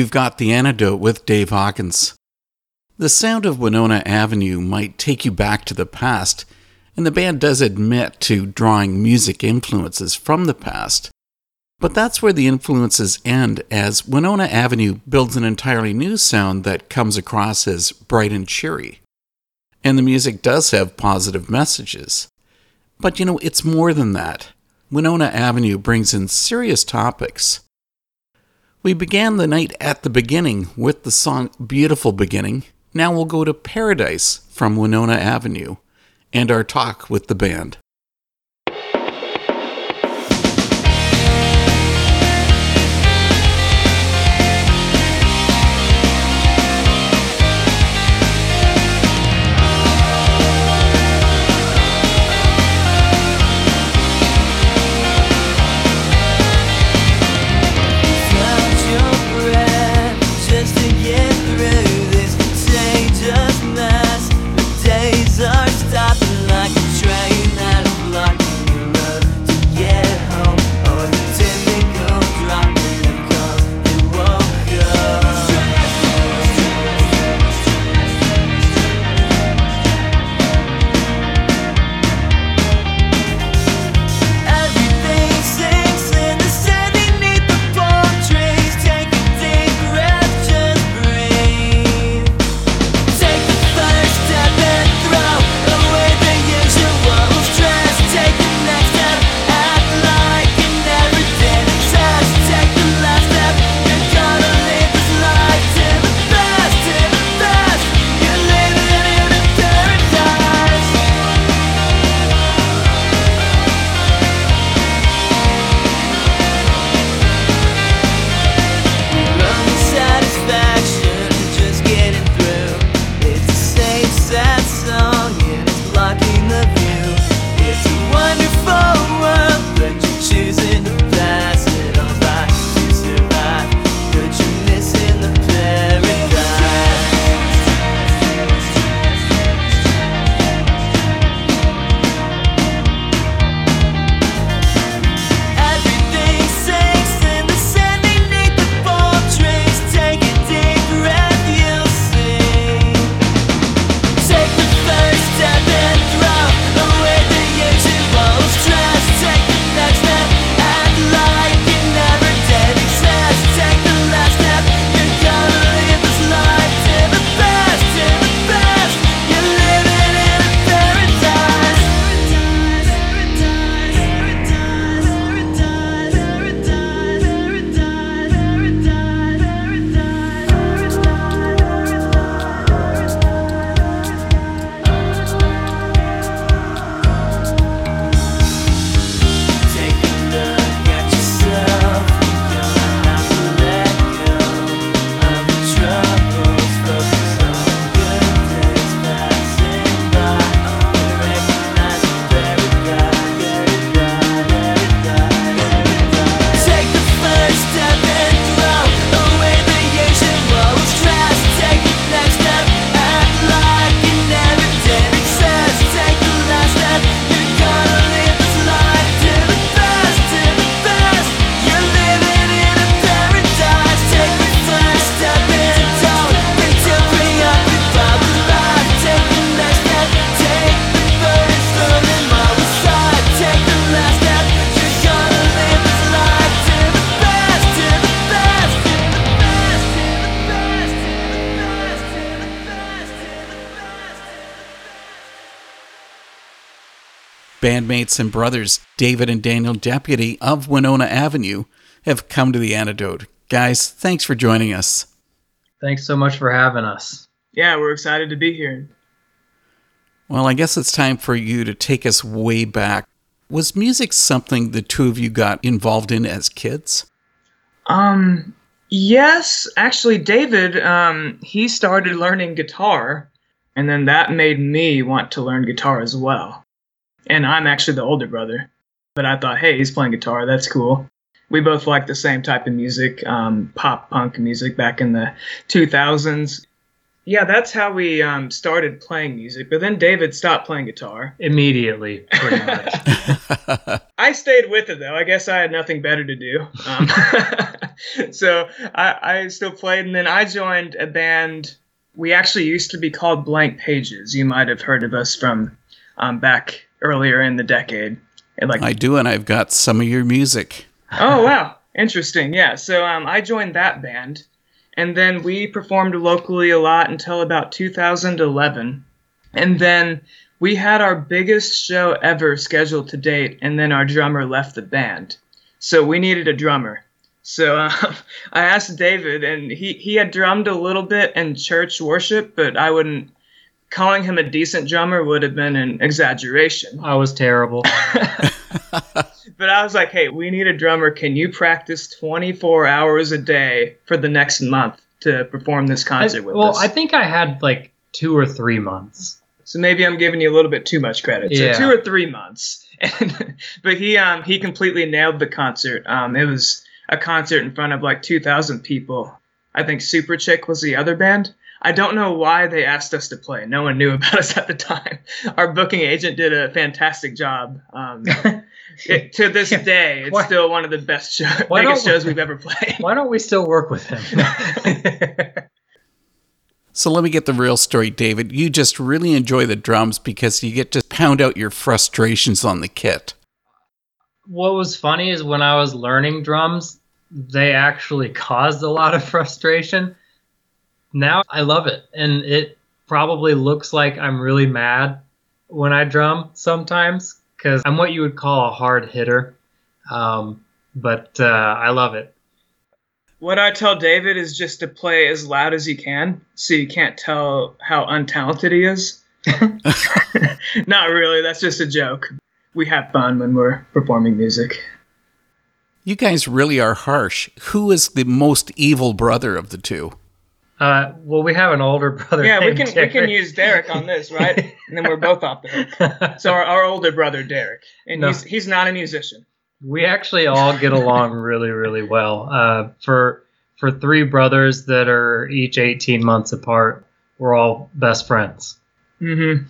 You've got the antidote with Dave Hawkins. The sound of Winona Avenue might take you back to the past, and the band does admit to drawing music influences from the past. But that's where the influences end, as Winona Avenue builds an entirely new sound that comes across as bright and cheery. And the music does have positive messages. But you know, it's more than that. Winona Avenue brings in serious topics. We began the night at the beginning with the song Beautiful Beginning. Now we'll go to Paradise from Winona Avenue and our talk with the band. Bandmates and brothers David and Daniel Deputy of Winona Avenue have come to the antidote. Guys, thanks for joining us. Thanks so much for having us. Yeah, we're excited to be here. Well, I guess it's time for you to take us way back. Was music something the two of you got involved in as kids? Um, yes, actually, David, um, he started learning guitar, and then that made me want to learn guitar as well. And I'm actually the older brother, but I thought, hey, he's playing guitar, that's cool. We both like the same type of music, um, pop punk music back in the 2000s. Yeah, that's how we um, started playing music. But then David stopped playing guitar. Immediately, pretty much. I stayed with it though. I guess I had nothing better to do. Um, so I, I still played, and then I joined a band. We actually used to be called Blank Pages. You might have heard of us from um, back earlier in the decade. And like I do, and I've got some of your music. oh wow, interesting. Yeah, so um, I joined that band, and then we performed locally a lot until about 2011, and then we had our biggest show ever scheduled to date, and then our drummer left the band, so we needed a drummer. So uh, I asked David, and he he had drummed a little bit in church worship, but I wouldn't. Calling him a decent drummer would have been an exaggeration. I was terrible. But I was like, hey, we need a drummer. Can you practice 24 hours a day for the next month to perform this I, concert with well, us? Well, I think I had like two or three months. so maybe I'm giving you a little bit too much credit. Yeah. So two or three months. And, but he um he completely nailed the concert. Um, it was a concert in front of like 2,000 people. I think Superchick was the other band. I don't know why they asked us to play. No one knew about us at the time. Our booking agent did a fantastic job. Um, it, to this Yeah. day, it's Why- still one of the best show, biggest shows we've ever played. Why don't we still work with him? So let me get the real story, David. You just really enjoy the drums because you get to pound out your frustrations on the kit. what was funny is when I was learning drums, they actually caused a lot of frustration. Now I love it, and it probably looks like I'm really mad when I drum sometimes because I'm what you would call a hard hitter. Um, but uh, I love it. What I tell David is just to play as loud as he can, so you can't tell how untalented he is. Not really. That's just a joke. We have fun when we're performing music. You guys really are harsh. Who is the most evil brother of the two? Uh, well, we have an older brother. Yeah, we can we can use Derek on this, right? and then we're both off the hook. So our, our older brother Derek, and No. he's he's not a musician. we actually all get along really really well uh, for for three brothers that are each 18 months apart we're all best friends Mm-hmm.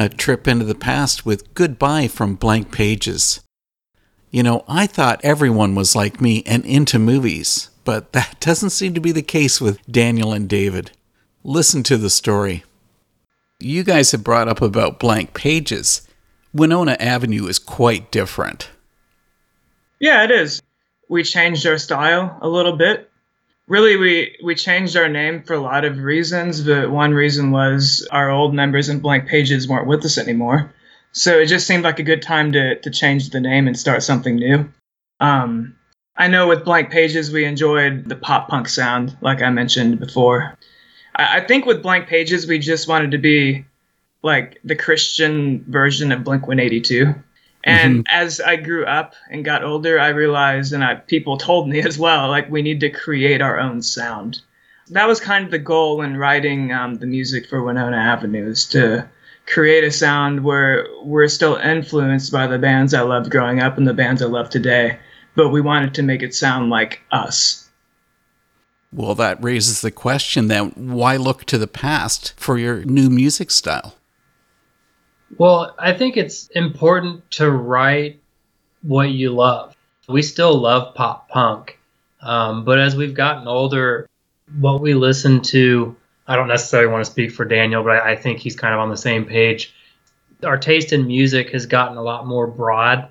A trip into the past with Goodbye from Blank Pages. You know, I thought everyone was like me and into movies, but that doesn't seem to be the case with Daniel and David. Listen to the story. You guys have brought up about blank pages. Winona Avenue is quite different. Yeah, it is. We changed our style a little bit. Really, we, we changed our name for a lot of reasons, but one reason was our old members in Blank Pages weren't with us anymore. So it just seemed like a good time to, to change the name and start something new. Um, I know with Blank Pages, we enjoyed the pop punk sound, like I mentioned before. I, I think with Blank Pages, we just wanted to be like the Christian version of Blink 182. And as I grew up and got older, I realized, and I, people told me as well, like we need to create our own sound. That was kind of the goal in writing um, the music for Winona Avenue is to create a sound where we're still influenced by the bands I loved growing up and the bands I love today, but we wanted to make it sound like us. Well, that raises the question then why look to the past for your new music style? Well, I think it's important to write what you love. We still love pop punk, um, but as we've gotten older, what we listen to, I don't necessarily want to speak for Daniel, but I, I think he's kind of on the same page. Our taste in music has gotten a lot more broad.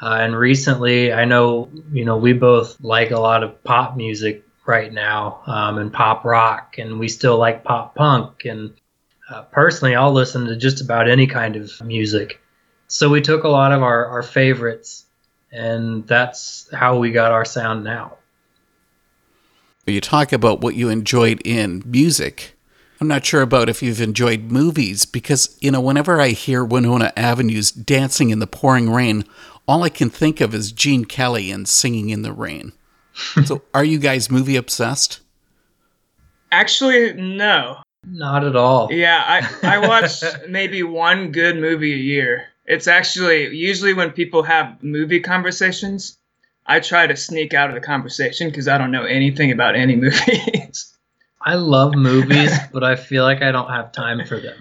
Uh, and recently, I know, you know, we both like a lot of pop music right now um, and pop rock, and we still like pop punk. And uh, personally, I'll listen to just about any kind of music. So we took a lot of our, our favorites, and that's how we got our sound now. You talk about what you enjoyed in music. I'm not sure about if you've enjoyed movies because, you know, whenever I hear Winona Avenue's dancing in the pouring rain, all I can think of is Gene Kelly and singing in the rain. so, are you guys movie obsessed? Actually, no. Not at all. Yeah, I, I watch maybe one good movie a year. It's actually usually when people have movie conversations, I try to sneak out of the conversation because I don't know anything about any movies. I love movies, but I feel like I don't have time for them.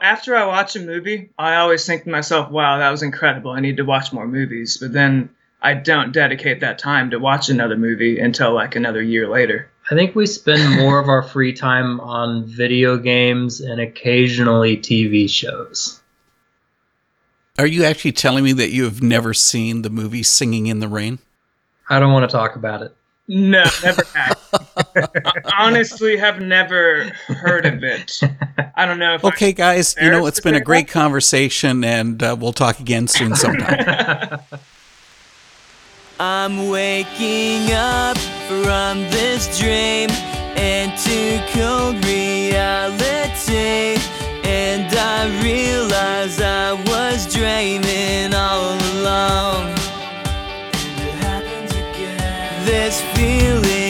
After I watch a movie, I always think to myself, wow, that was incredible. I need to watch more movies. But then I don't dedicate that time to watch another movie until like another year later. I think we spend more of our free time on video games and occasionally TV shows. Are you actually telling me that you have never seen the movie Singing in the Rain? I don't want to talk about it. No, never have. Honestly, have never heard of it. I don't know if Okay, guys, you know, it's been a great conversation, and uh, we'll talk again soon sometime. I'm waking up from this dream into cold reality. And I realize I was dreaming all along. This feeling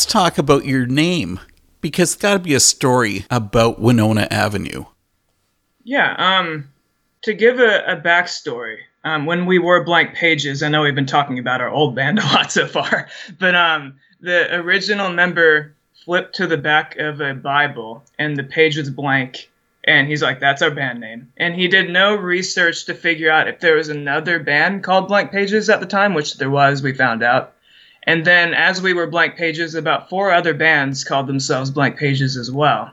let's talk about your name because it's got to be a story about Winona Avenue. Yeah, um, to give a, a backstory, um, when we were blank pages, I know we've been talking about our old band a lot so far, but um, the original member flipped to the back of a Bible and the page was blank, and he's like, "That's our band name." And he did no research to figure out if there was another band called Blank Pages at the time, which there was. We found out. And then, as we were blank pages, about four other bands called themselves blank pages as well.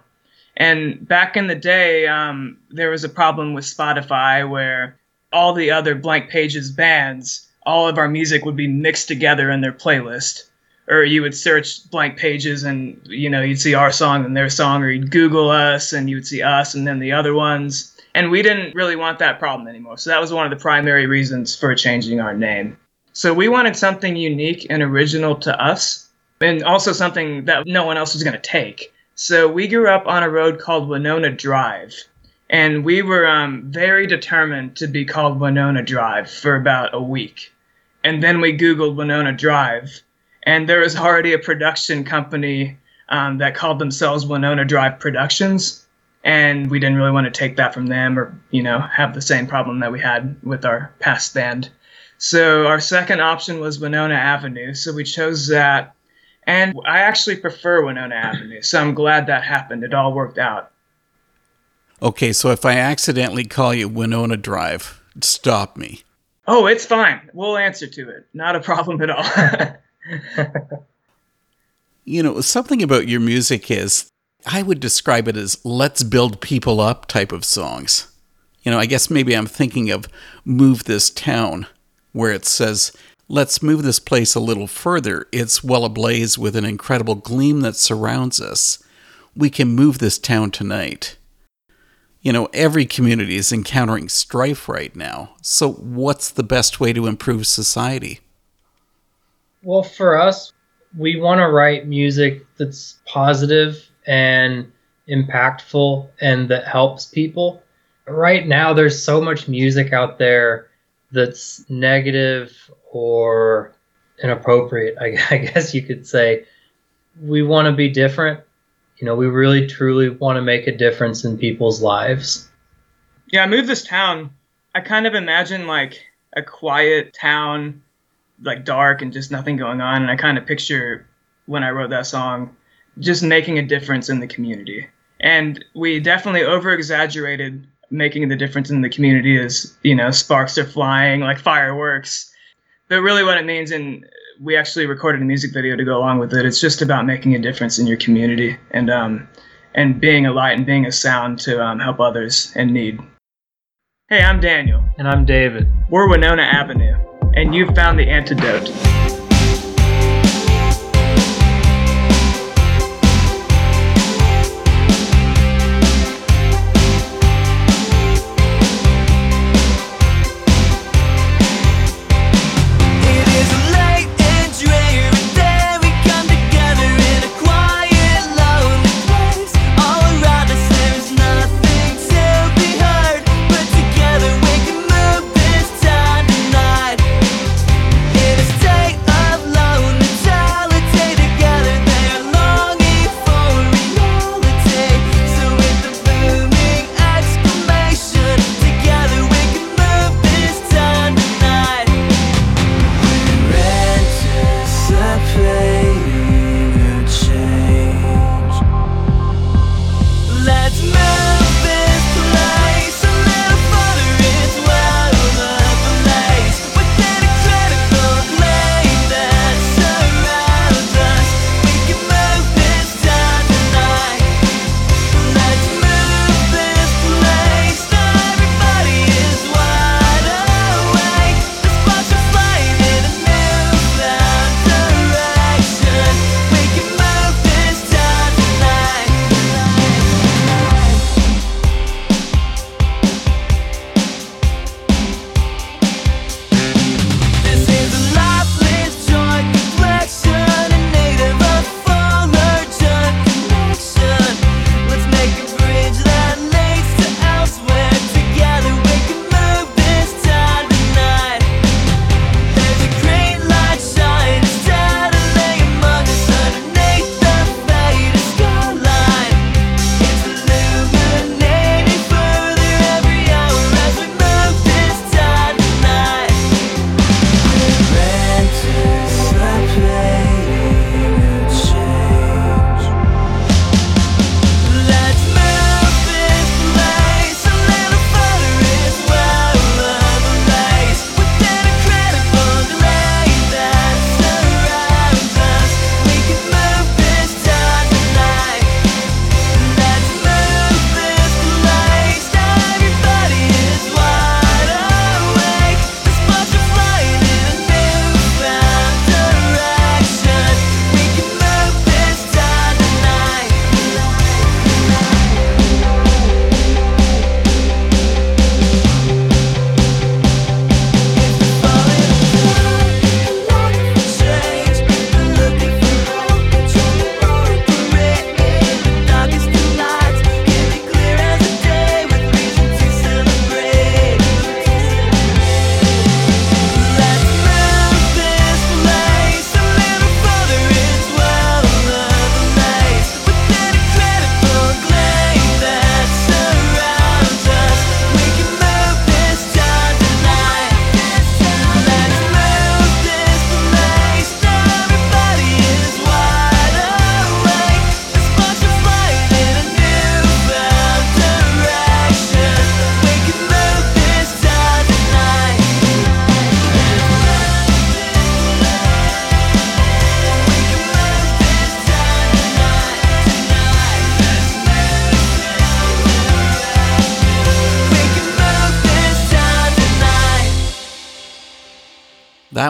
And back in the day, um, there was a problem with Spotify where all the other blank pages bands, all of our music would be mixed together in their playlist. Or you would search blank pages and you know you'd see our song and their song, or you'd Google us and you would see us and then the other ones. And we didn't really want that problem anymore. So that was one of the primary reasons for changing our name. So we wanted something unique and original to us, and also something that no one else was going to take. So we grew up on a road called Winona Drive, and we were um, very determined to be called Winona Drive for about a week. And then we Googled Winona Drive, and there was already a production company um, that called themselves Winona Drive Productions. And we didn't really want to take that from them or, you know, have the same problem that we had with our past band. So our second option was Winona Avenue. So we chose that. And I actually prefer Winona Avenue. So I'm glad that happened. It all worked out. Okay, so if I accidentally call you Winona Drive, stop me. Oh, it's fine. We'll answer to it. Not a problem at all. You know, something about your music is, I would describe it as let's build people up type of songs. You know, I guess maybe I'm thinking of Move This Town, where it says, let's move this place a little further. It's well ablaze with an incredible gleam that surrounds us. We can move this town tonight. You know, every community is encountering strife right now. So, what's the best way to improve society? Well, for us, we want to write music that's positive and impactful and that helps people. Right now, there's so much music out there that's negative or inappropriate, I, I guess you could say. We want to be different. You know, we really truly want to make a difference in people's lives. yeah, I moved this town. I kind of imagine like a quiet town, like dark and just nothing going on. And I kind of picture when I wrote that song just making a difference in the community. And we definitely over exaggerated making the difference in the community is you know, sparks are flying like fireworks. But really, what it means, and we actually recorded a music video to go along with it. It's just about making a difference in your community and um, and being a light and being a sound to um, help others in need. Hey, I'm Daniel. And I'm David. We're Winona Avenue, and you've found the antidote.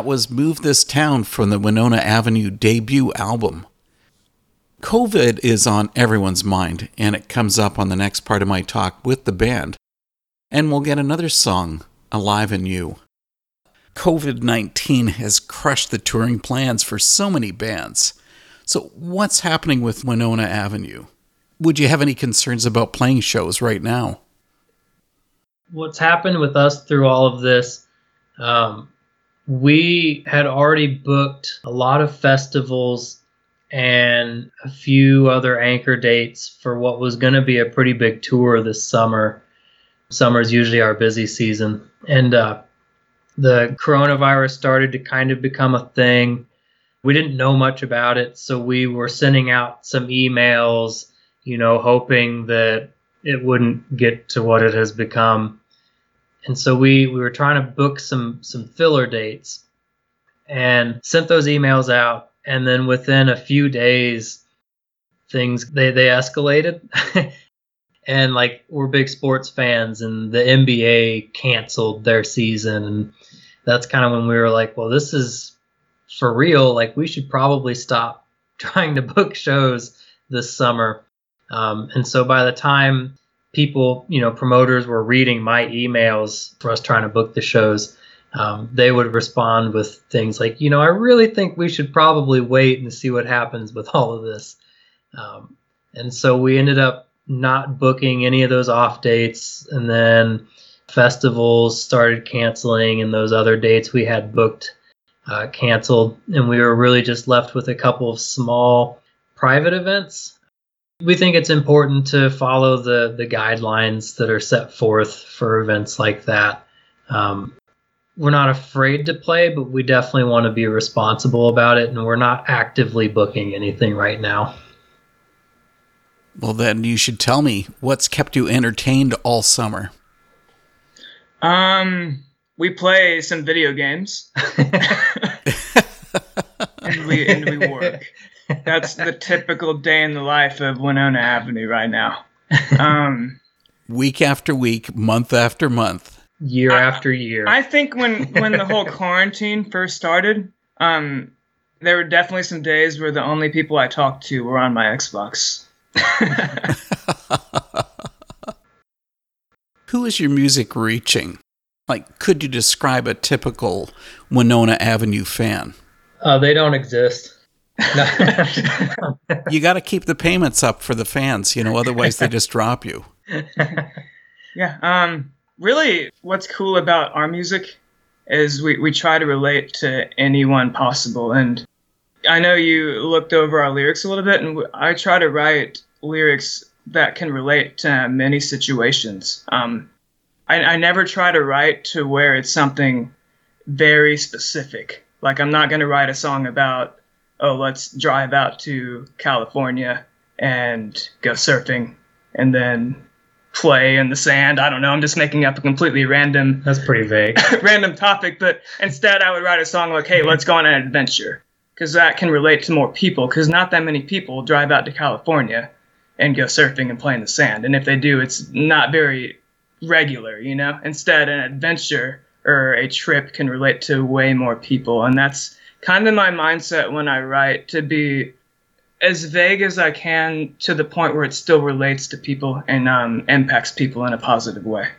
Was Move This Town from the Winona Avenue debut album. COVID is on everyone's mind, and it comes up on the next part of my talk with the band. And we'll get another song, Alive in You. COVID 19 has crushed the touring plans for so many bands. So, what's happening with Winona Avenue? Would you have any concerns about playing shows right now? what's happened with us through all of this, um, we had already booked a lot of festivals and a few other anchor dates for what was going to be a pretty big tour this summer. Summer is usually our busy season. And uh, the coronavirus started to kind of become a thing. We didn't know much about it, so we were sending out some emails, you know, hoping that it wouldn't get to what it has become. And so we, we were trying to book some some filler dates and sent those emails out. And then within a few days things they, they escalated. And like we're big sports fans and the NBA canceled their season. And that's kind of when we were like, well this is for real, like we should probably stop trying to book shows this summer. Um, and so by the time people, you know, promoters were reading my emails for us trying to book the shows, um, they would respond with things like, you know, I really think we should probably wait and see what happens with all of this. Um, and so we ended up not booking any of those off dates. And then festivals started canceling, and those other dates we had booked uh, canceled. And we were really just left with a couple of small private events we think it's important to follow the the guidelines that are set forth for events like that. Um, we're not afraid to play, but we definitely want to be responsible about it, and we're not actively booking anything right now. Well, then you should tell me what's kept you entertained all summer. Um, we play some video games, and we and we work. That's the typical day in the life of Winona Avenue right now. Um, Week after week, month after month. Year I- after year. I think when when the whole quarantine first started, um, there were definitely some days where the only people I talked to were on my Xbox. Who is your music reaching? Like, could you describe a typical Winona Avenue fan? uh, they don't exist. You got to keep the payments up for the fans, you know, otherwise they just drop you. Yeah. Um, really, what's cool about our music is we, we try to relate to anyone possible. And I know you looked over our lyrics a little bit, and I try to write lyrics that can relate to many situations. Um, I, I never try to write to where it's something very specific. Like, I'm not going to write a song about, oh, let's drive out to California and go surfing and then play in the sand. I don't know. I'm just making up a completely random That's pretty vague. random topic, but instead I would write a song like, "Hey, let's go on an adventure," because that can relate to more people. Because not that many people drive out to California and go surfing and play in the sand, and if they do, it's not very regular, you know. Instead, an adventure or a trip can relate to way more people, and that's kind of my mindset when I write to be as vague as I can to the point where it still relates to people and um, impacts people in a positive way.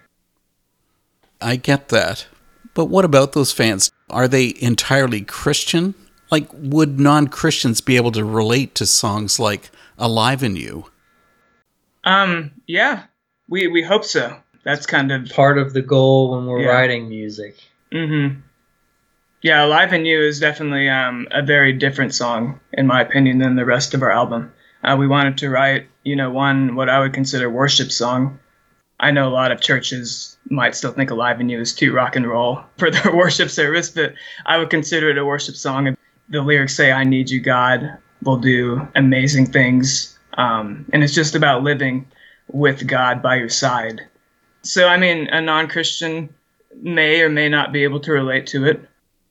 I get that. But what about those fans? Are they entirely Christian? Like, would non Christians be able to relate to songs like Alive in You? Um, yeah, we we hope so. That's kind of Part of the goal when we're Yeah. writing music. mm-hmm. Yeah, Alive in You is definitely um, a very different song, in my opinion, than the rest of our album. Uh, we wanted to write, you know, one what I would consider worship song. I know a lot of churches might still think Alive in You is too rock and roll for their worship service, but I would consider it a worship song. The lyrics say, I need you, God, will do amazing things. Um, and it's just about living with God by your side. So, I mean, a non Christian may or may not be able to relate to it,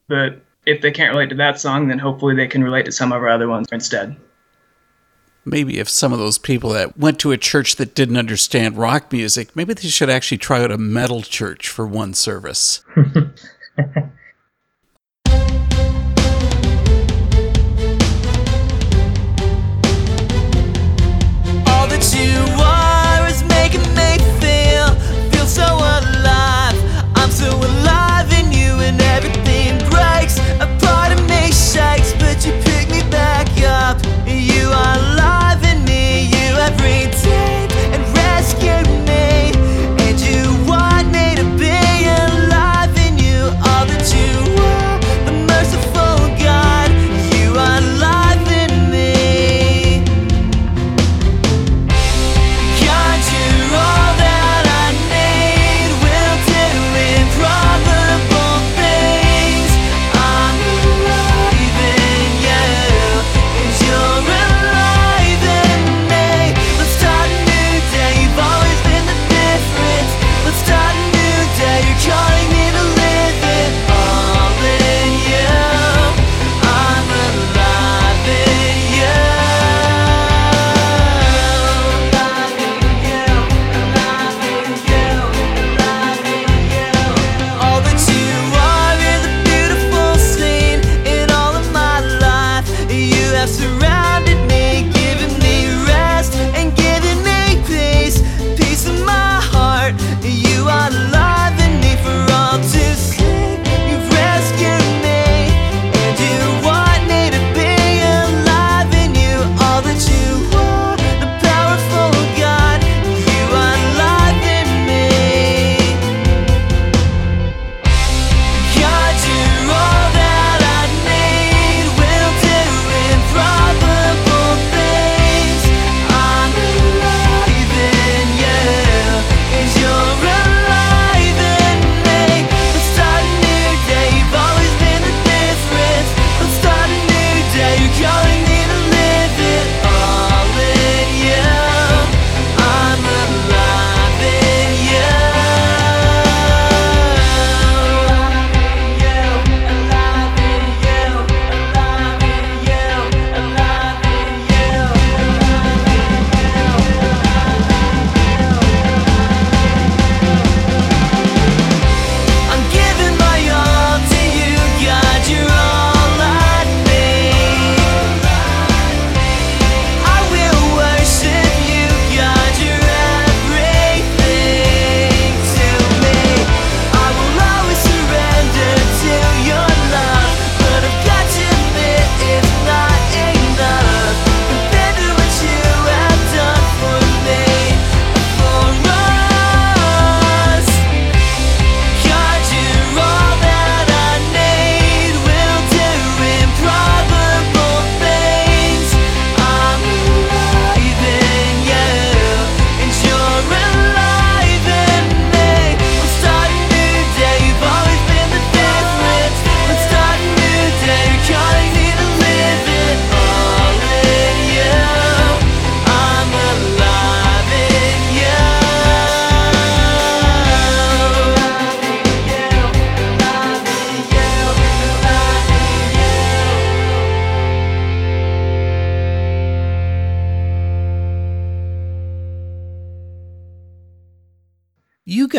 but if they can't relate to that song, then hopefully they can relate to some of our other ones instead. Maybe if some of those people that went to a church that didn't understand rock music, maybe they should actually try out a metal church for one service.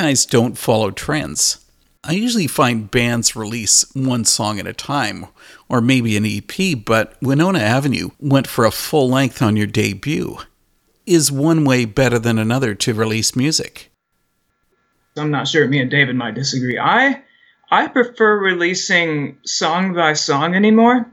guys don't follow trends. I usually find bands release one song at a time, or maybe an EP, but Winona Avenue went for a full length on your debut. Is one way better than another to release music? I'm not sure. Me and David might disagree. I I prefer releasing song by song anymore,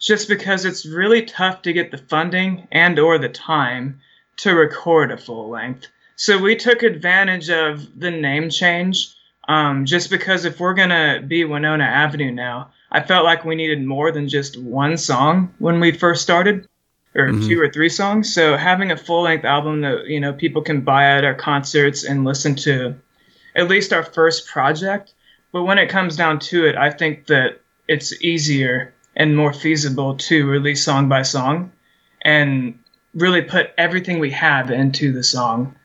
just because it's really tough to get the funding and or the time to record a full length. So we took advantage of the name change, um, just because if we're gonna be Winona Avenue now, I felt like we needed more than just one song when we first started, or two or three songs. So having a full length album that you know people can buy at our concerts and listen to at least our first project. But when it comes down to it, I think that it's easier and more feasible to release song by song and really put everything we have into the song.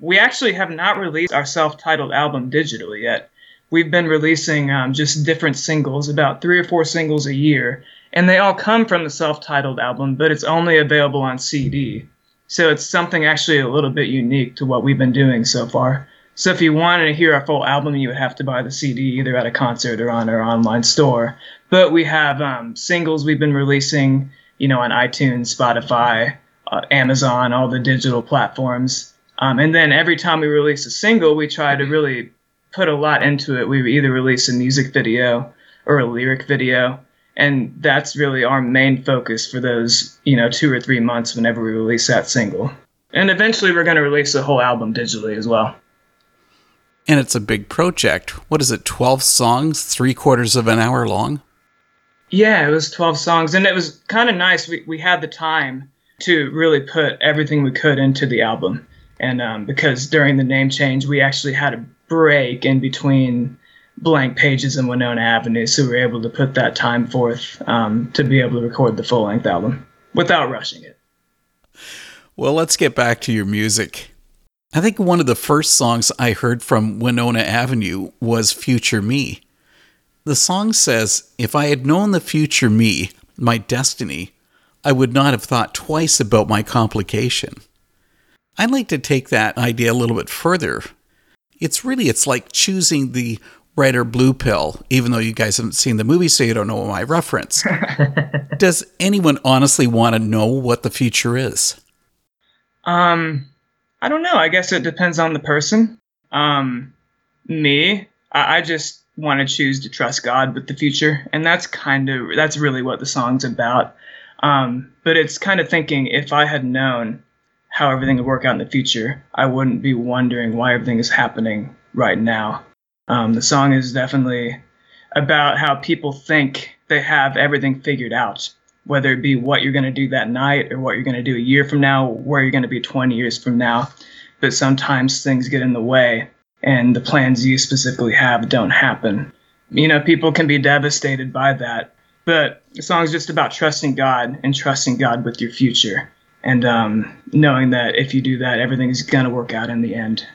We actually have not released our self titled album digitally yet. We've been releasing um, just different singles, about three or four singles a year, and they all come from the self titled album, but it's only available on CD. So it's something actually a little bit unique to what we've been doing so far. So if you wanted to hear our full album, you would have to buy the CD either at a concert or on our online store. But we have um, singles we've been releasing, you know, on iTunes, Spotify, uh, Amazon, all the digital platforms. Um, and then every time we release a single, we try to really put a lot into it. We either release a music video or a lyric video. And that's really our main focus for those, you know, two or three months whenever we release that single. And eventually we're going to release the whole album digitally as well. And it's a big project. What is it, 12 songs, three quarters of an hour long? Yeah, it was 12 songs. And it was kind of nice. We, we had the time to really put everything we could into the album. And um, because during the name change, we actually had a break in between blank pages in Winona Avenue. So we were able to put that time forth um, to be able to record the full length album without rushing it. Well, let's get back to your music. I think one of the first songs I heard from Winona Avenue was Future Me. The song says, If I had known the future me, my destiny, I would not have thought twice about my complication. I'd like to take that idea a little bit further. It's really it's like choosing the red or blue pill, even though you guys haven't seen the movie, so you don't know my reference. Does anyone honestly want to know what the future is? Um, I don't know. I guess it depends on the person. Um, me, I, I just want to choose to trust God with the future, and that's kind of that's really what the song's about. Um, but it's kind of thinking if I had known how everything would work out in the future, I wouldn't be wondering why everything is happening right now. Um, the song is definitely about how people think they have everything figured out, whether it be what you're going to do that night or what you're going to do a year from now, where you're going to be 20 years from now. But sometimes things get in the way and the plans you specifically have don't happen. You know, people can be devastated by that. But the song is just about trusting God and trusting God with your future and um, knowing that if you do that, everything's going to work out in the end.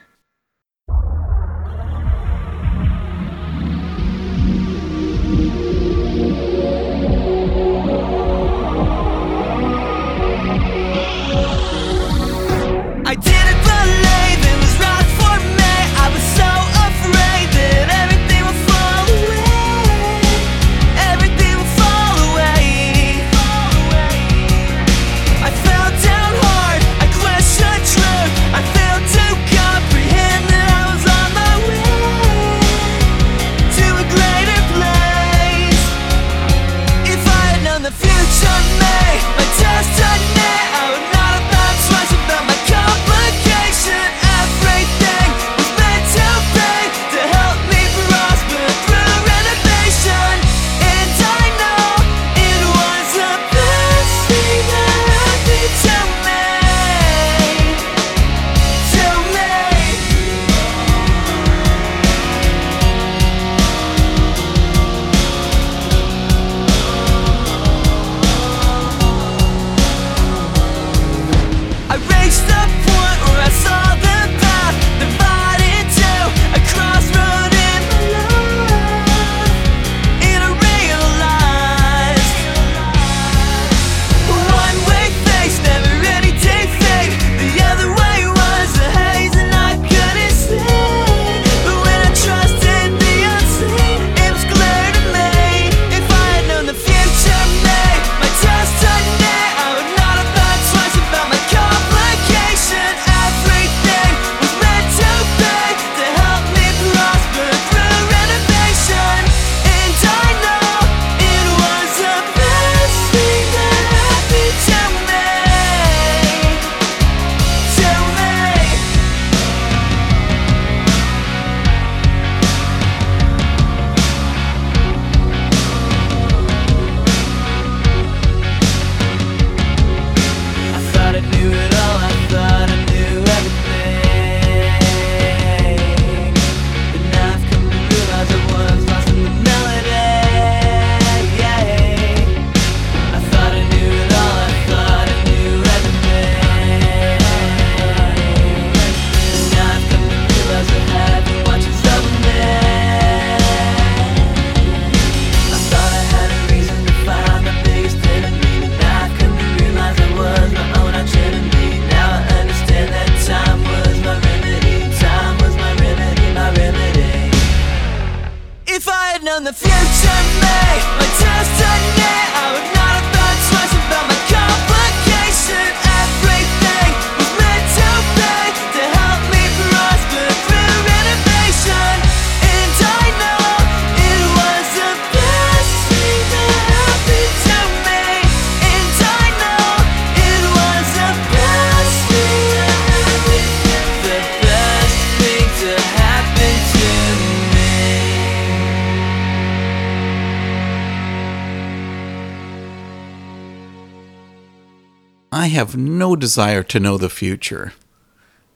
Have no desire to know the future.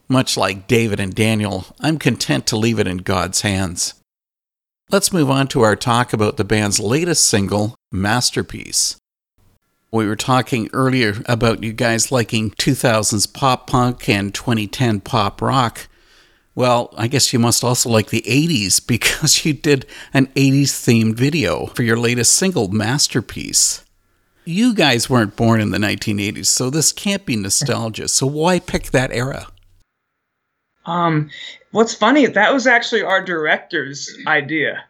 Much like David and Daniel, I'm content to leave it in God's hands. Let's move on to our talk about the band's latest single, Masterpiece. We were talking earlier about you guys liking 2000s pop punk and 2010 pop rock. Well, I guess you must also like the 80s because you did an 80s themed video for your latest single, Masterpiece. You guys weren't born in the 1980s, so this can't be nostalgia. So why pick that era? Um, what's funny, that was actually our director's idea.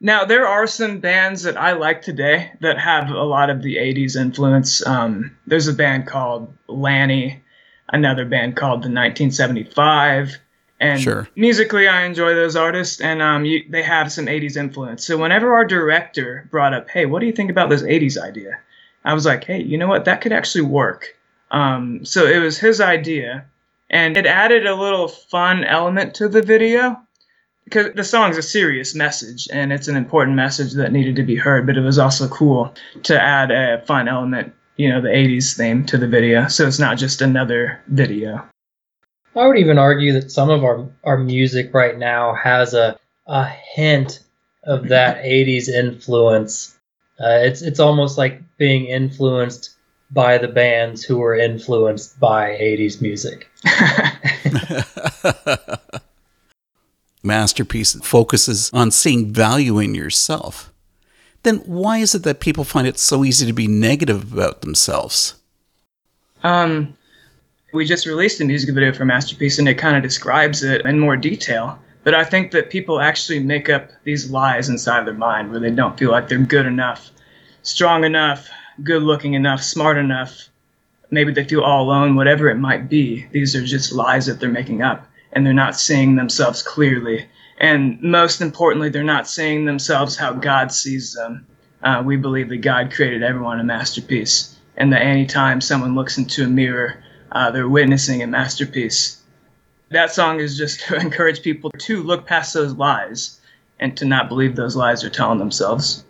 Now, there are some bands that I like today that have a lot of the 80s influence. Um, there's a band called LANY, another band called the 1975. And Sure. musically, I enjoy those artists, and um, you, they have some 80s influence. So, whenever our director brought up, hey, what do you think about this 80s idea? I was like, hey, you know what? That could actually work. Um, so, it was his idea and it added a little fun element to the video because the song's a serious message and it's an important message that needed to be heard but it was also cool to add a fun element you know the 80s theme to the video so it's not just another video I would even argue that some of our, our music right now has a, a hint of that 80s influence. Uh, it's, it's almost like being influenced by the bands who were influenced by 80s music. Masterpiece focuses on seeing value in yourself. Then why is it that people find it so easy to be negative about themselves? um we just released a music video for masterpiece and it kind of describes it in more detail but i think that people actually make up these lies inside their mind where they don't feel like they're good enough strong enough good looking enough smart enough. Maybe they feel all alone whatever it might be. These are just lies that they're making up and they're not seeing themselves clearly. And most importantly they're not seeing themselves how god sees them. Uh, we believe that god created everyone a masterpiece and that anytime someone looks into a mirror uh, they're witnessing a masterpiece that song is just to encourage people to look past those lies and to not believe those lies they're telling themselves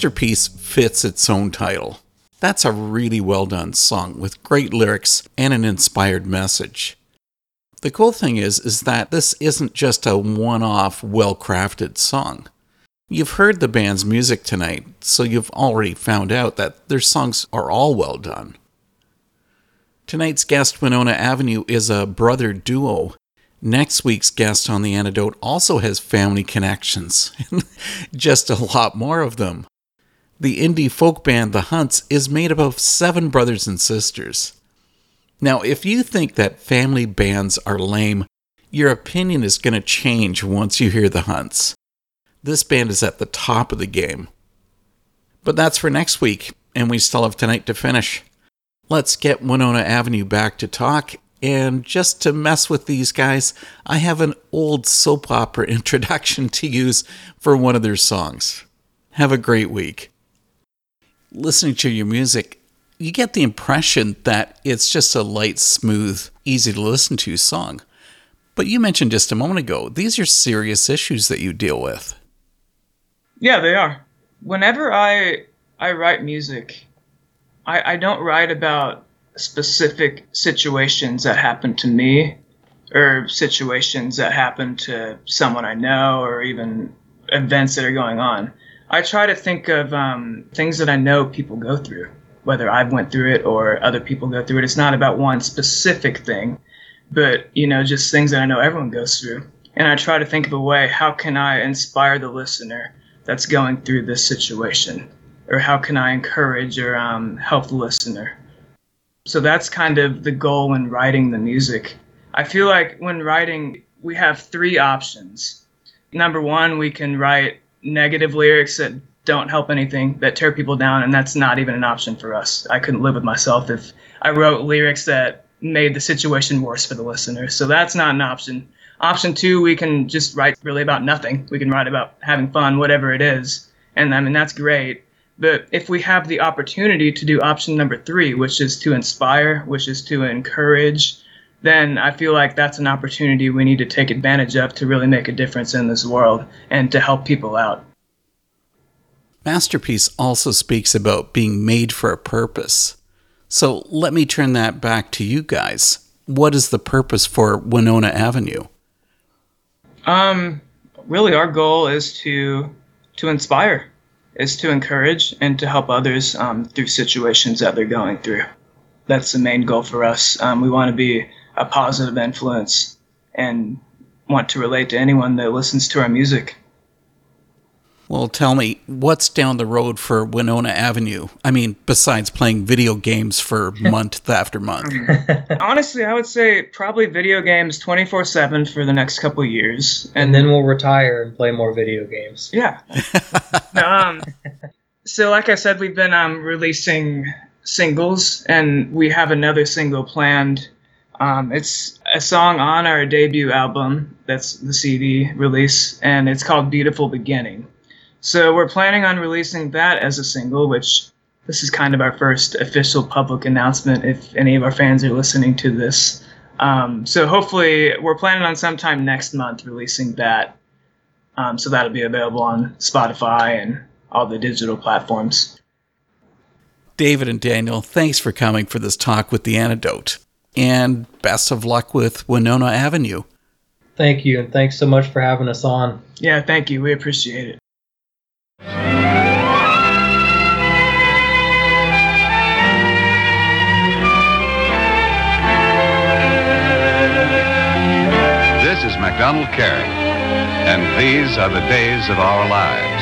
Masterpiece fits its own title. That's a really well done song with great lyrics and an inspired message. The cool thing is is that this isn't just a one-off well-crafted song. You've heard the band's music tonight, so you've already found out that their songs are all well done. Tonight's guest, Winona Avenue, is a brother duo. Next week's guest on The Antidote also has family connections, just a lot more of them. The indie folk band The Hunts is made up of seven brothers and sisters. Now, if you think that family bands are lame, your opinion is going to change once you hear The Hunts. This band is at the top of the game. But that's for next week, and we still have tonight to finish. Let's get Winona Avenue back to talk. And just to mess with these guys, I have an old soap opera introduction to use for one of their songs. Have a great week listening to your music, you get the impression that it's just a light, smooth, easy to listen to song. But you mentioned just a moment ago, these are serious issues that you deal with. Yeah, they are. Whenever I I write music, I, I don't write about specific situations that happen to me or situations that happen to someone I know or even events that are going on. I try to think of um, things that I know people go through, whether I've went through it or other people go through it. It's not about one specific thing, but you know, just things that I know everyone goes through. And I try to think of a way how can I inspire the listener that's going through this situation, or how can I encourage or um, help the listener. So that's kind of the goal when writing the music. I feel like when writing, we have three options. Number one, we can write negative lyrics that don't help anything, that tear people down, and that's not even an option for us. I couldn't live with myself if I wrote lyrics that made the situation worse for the listener. So that's not an option. Option two, we can just write really about nothing. We can write about having fun, whatever it is. And I mean, that's great. But if we have the opportunity to do option number three, which is to inspire, which is to encourage, then I feel like that's an opportunity we need to take advantage of to really make a difference in this world and to help people out. Masterpiece also speaks about being made for a purpose. So let me turn that back to you guys. What is the purpose for Winona Avenue? Um, really, our goal is to to inspire, is to encourage, and to help others um, through situations that they're going through. That's the main goal for us. Um, we want to be a positive influence and want to relate to anyone that listens to our music. Well, tell me, what's down the road for Winona Avenue? I mean, besides playing video games for month after month. Honestly, I would say probably video games 24 7 for the next couple of years. and then we'll retire and play more video games. Yeah. um, so, like I said, we've been um, releasing singles, and we have another single planned. Um, it's a song on our debut album, that's the CD release, and it's called Beautiful Beginning. So, we're planning on releasing that as a single, which this is kind of our first official public announcement if any of our fans are listening to this. Um, so, hopefully, we're planning on sometime next month releasing that. Um, so that'll be available on Spotify and all the digital platforms. David and Daniel, thanks for coming for this talk with the antidote. And best of luck with Winona Avenue. Thank you, and thanks so much for having us on. Yeah, thank you. We appreciate it. This is MacDonald Carey, and these are the days of our lives.